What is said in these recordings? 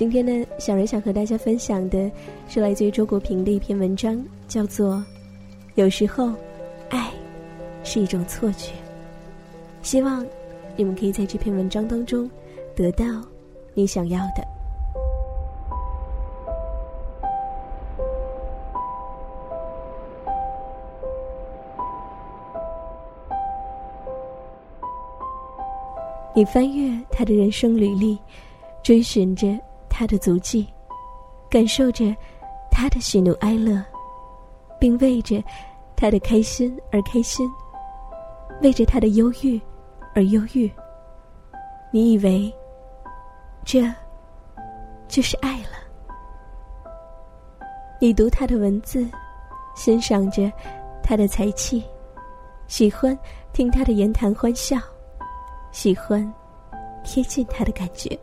今天呢，小人想和大家分享的是来自于周国平的一篇文章，叫做《有时候，爱是一种错觉》。希望你们可以在这篇文章当中得到你想要的。你翻阅他的人生履历，追寻着他的足迹，感受着他的喜怒哀乐，并为着他的开心而开心，为着他的忧郁而忧郁。你以为这就是爱了？你读他的文字，欣赏着他的才气，喜欢听他的言谈欢笑。喜欢贴近他的感觉，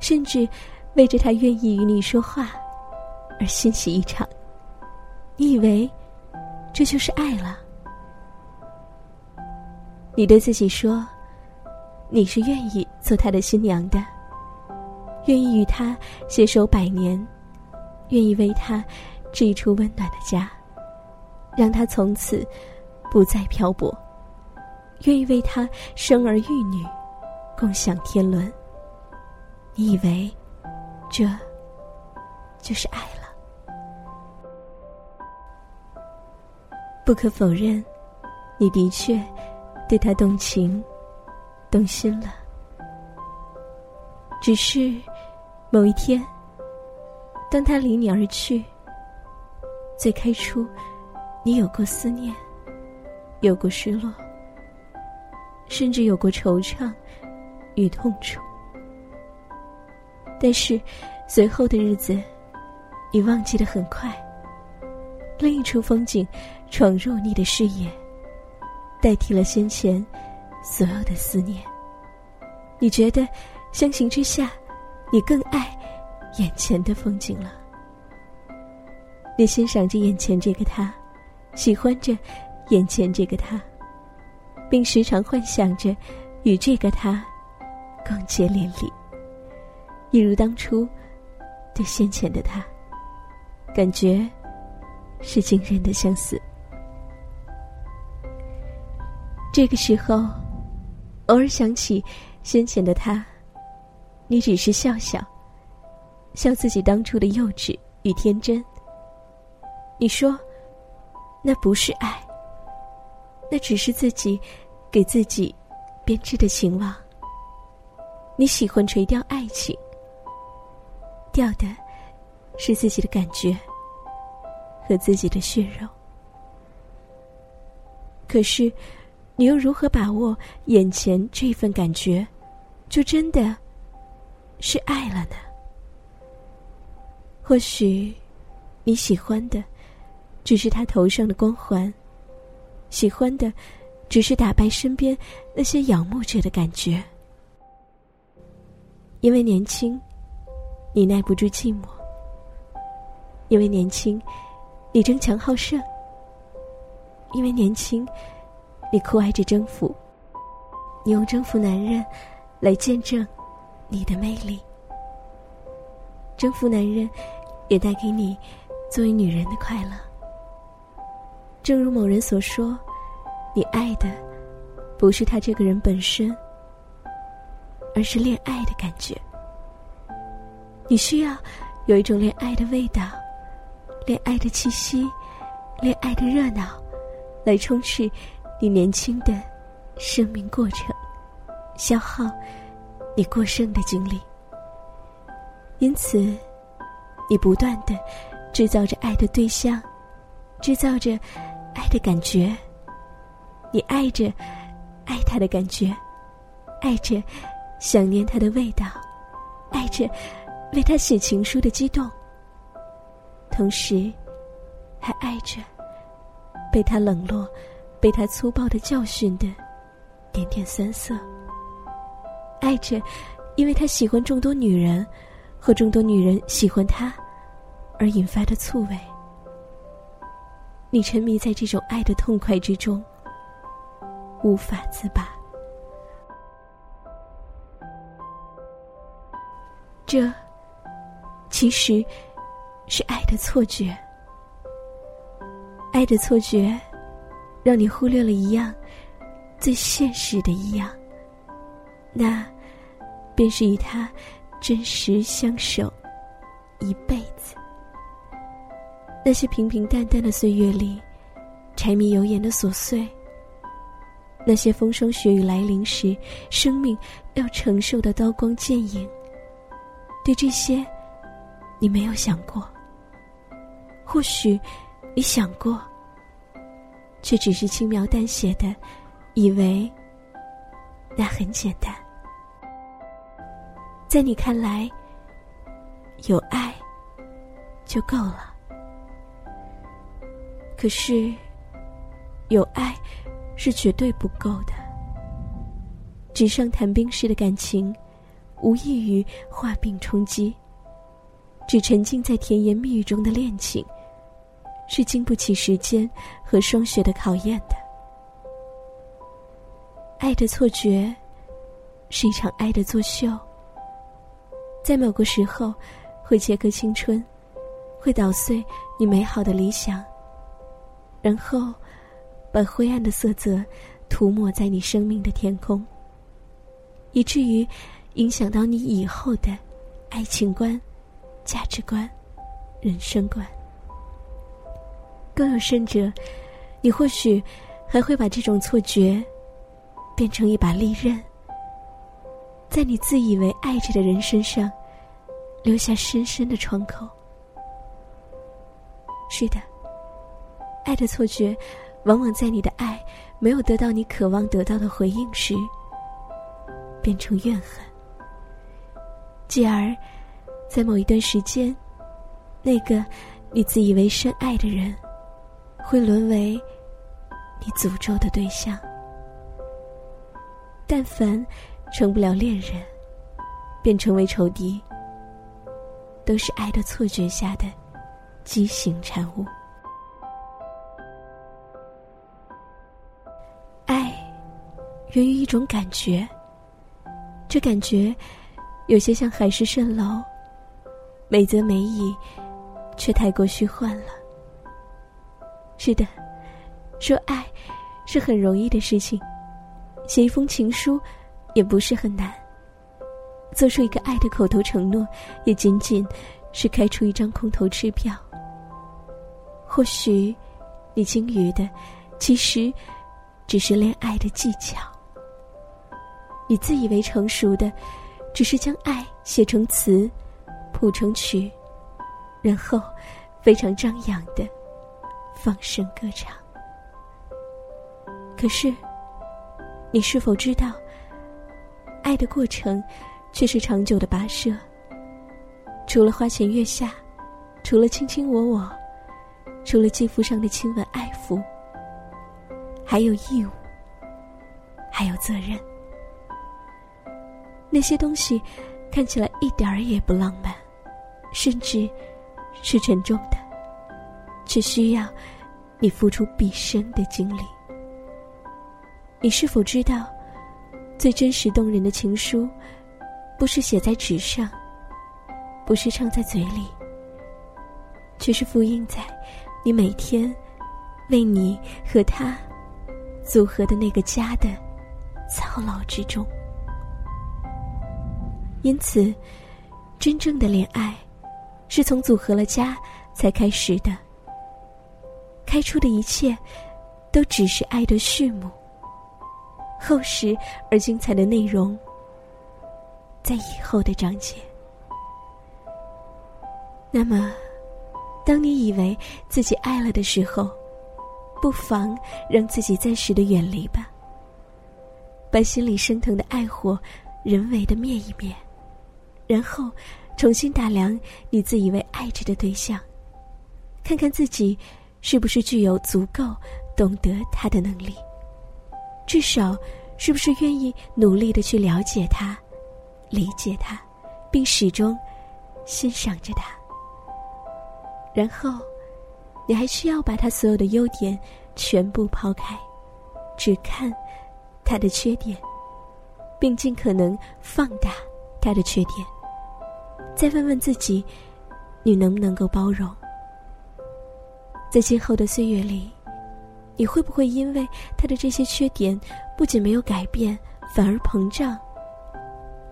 甚至为着他愿意与你说话而欣喜一场。你以为这就是爱了？你对自己说，你是愿意做他的新娘的，愿意与他携手百年，愿意为他织一处温暖的家，让他从此不再漂泊。愿意为他生儿育女，共享天伦。你以为这就是爱了？不可否认，你的确对他动情、动心了。只是某一天，当他离你而去，最开初，你有过思念，有过失落。甚至有过惆怅与痛楚，但是随后的日子，你忘记的很快。另一处风景闯入你的视野，代替了先前所有的思念。你觉得相形之下，你更爱眼前的风景了。你欣赏着眼前这个他，喜欢着眼前这个他。并时常幻想着与这个他共结连理，一如当初对先前的他，感觉是惊人的相似。这个时候，偶尔想起先前的他，你只是笑笑，笑自己当初的幼稚与天真。你说，那不是爱。那只是自己给自己编织的情网。你喜欢垂钓爱情，掉的是自己的感觉和自己的血肉。可是，你又如何把握眼前这份感觉，就真的是爱了呢？或许，你喜欢的只是他头上的光环。喜欢的，只是打败身边那些仰慕者的感觉。因为年轻，你耐不住寂寞；因为年轻，你争强好胜；因为年轻，你酷爱着征服。你用征服男人来见证你的魅力。征服男人，也带给你作为女人的快乐。正如某人所说，你爱的不是他这个人本身，而是恋爱的感觉。你需要有一种恋爱的味道、恋爱的气息、恋爱的热闹，来充斥你年轻的生命过程，消耗你过剩的精力。因此，你不断的制造着爱的对象，制造着。爱的感觉，你爱着爱他的感觉，爱着想念他的味道，爱着为他写情书的激动，同时还爱着被他冷落、被他粗暴的教训的点点酸涩，爱着因为他喜欢众多女人和众多女人喜欢他而引发的醋味。你沉迷在这种爱的痛快之中，无法自拔。这其实是爱的错觉。爱的错觉，让你忽略了一样最现实的一样，那便是与他真实相守一辈子。那些平平淡淡的岁月里，柴米油盐的琐碎；那些风霜雪雨来临时，生命要承受的刀光剑影。对这些，你没有想过。或许。你想过，却只是轻描淡写的，以为那很简单。在你看来，有爱就够了。可是，有爱是绝对不够的。纸上谈兵式的感情，无异于画饼充饥。只沉浸在甜言蜜语中的恋情。是经不起时间和霜雪的考验的。爱的错觉，是一场爱的作秀。在某个时候，会切割青春，会捣碎你美好的理想，然后把灰暗的色泽涂抹在你生命的天空，以至于影响到你以后的爱情观、价值观、人生观。更有甚者，你或许还会把这种错觉变成一把利刃，在你自以为爱着的人身上留下深深的创口。是的，爱的错觉，往往在你的爱没有得到你渴望得到的回应时，变成怨恨，继而在某一段时间，那个你自以为深爱的人。会沦为你诅咒的对象。但凡成不了恋人，便成为仇敌，都是爱的错觉下的畸形产物。爱源于一种感觉，这感觉有些像海市蜃楼，美则美矣，却太过虚幻了。是的，说爱是很容易的事情，写一封情书也不是很难。做出一个爱的口头承诺，也仅仅是开出一张空头支票。或许，你精于的，其实只是恋爱的技巧；你自以为成熟的，只是将爱写成词，谱成曲，然后非常张扬的。放声歌唱。可是，你是否知道，爱的过程却是长久的跋涉？除了花前月下，除了卿卿我我，除了肌肤上的亲吻爱抚，还有义务，还有责任。那些东西看起来一点儿也不浪漫，甚至是沉重的。只需要你付出毕生的精力。你是否知道，最真实动人的情书，不是写在纸上，不是唱在嘴里，却是复印在你每天为你和他组合的那个家的操劳之中。因此，真正的恋爱，是从组合了家才开始的。开出的一切，都只是爱的序幕。厚实而精彩的内容，在以后的章节。那么，当你以为自己爱了的时候，不妨让自己暂时的远离吧，把心里升腾的爱火人为的灭一灭，然后重新打量你自以为爱着的对象，看看自己。是不是具有足够懂得他的能力？至少，是不是愿意努力的去了解他、理解他，并始终欣赏着他？然后，你还需要把他所有的优点全部抛开，只看他的缺点，并尽可能放大他的缺点。再问问自己，你能不能够包容？在今后的岁月里，你会不会因为他的这些缺点，不仅没有改变，反而膨胀，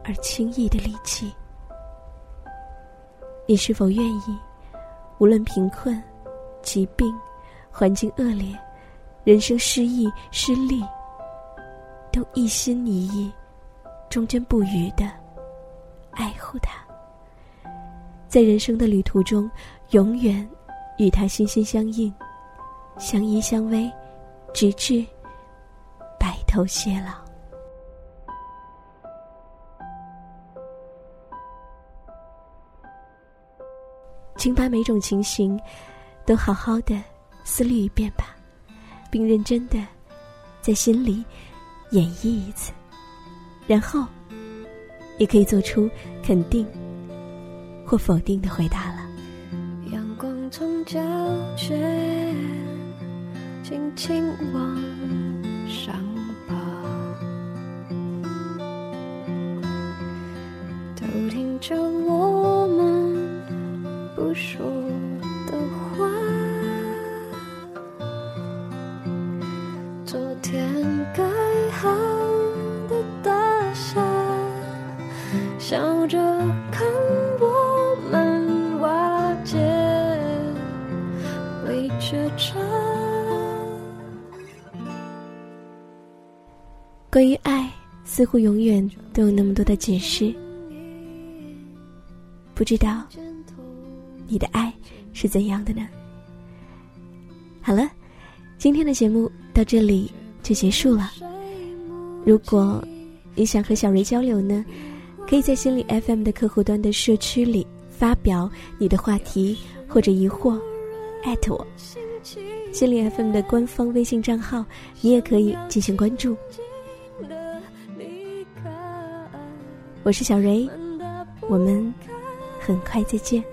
而轻易的离弃？你是否愿意，无论贫困、疾病、环境恶劣、人生失意、失利，都一心一意、忠贞不渝的爱护他，在人生的旅途中，永远。与他心心相印，相依相偎，直至白头偕老。请把每种情形都好好的思虑一遍吧，并认真的在心里演绎一次，然后也可以做出肯定或否定的回答了。阳光从胶卷轻轻往上爬，都听着我们不说的话。昨天盖好的大厦，笑着看。关于爱，似乎永远都有那么多的解释。不知道你的爱是怎样的呢？好了，今天的节目到这里就结束了。如果你想和小瑞交流呢，可以在心理 FM 的客户端的社区里发表你的话题或者疑惑，艾特我。心理 FM 的官方微信账号，你也可以进行关注。我是小蕊，我们很快再见。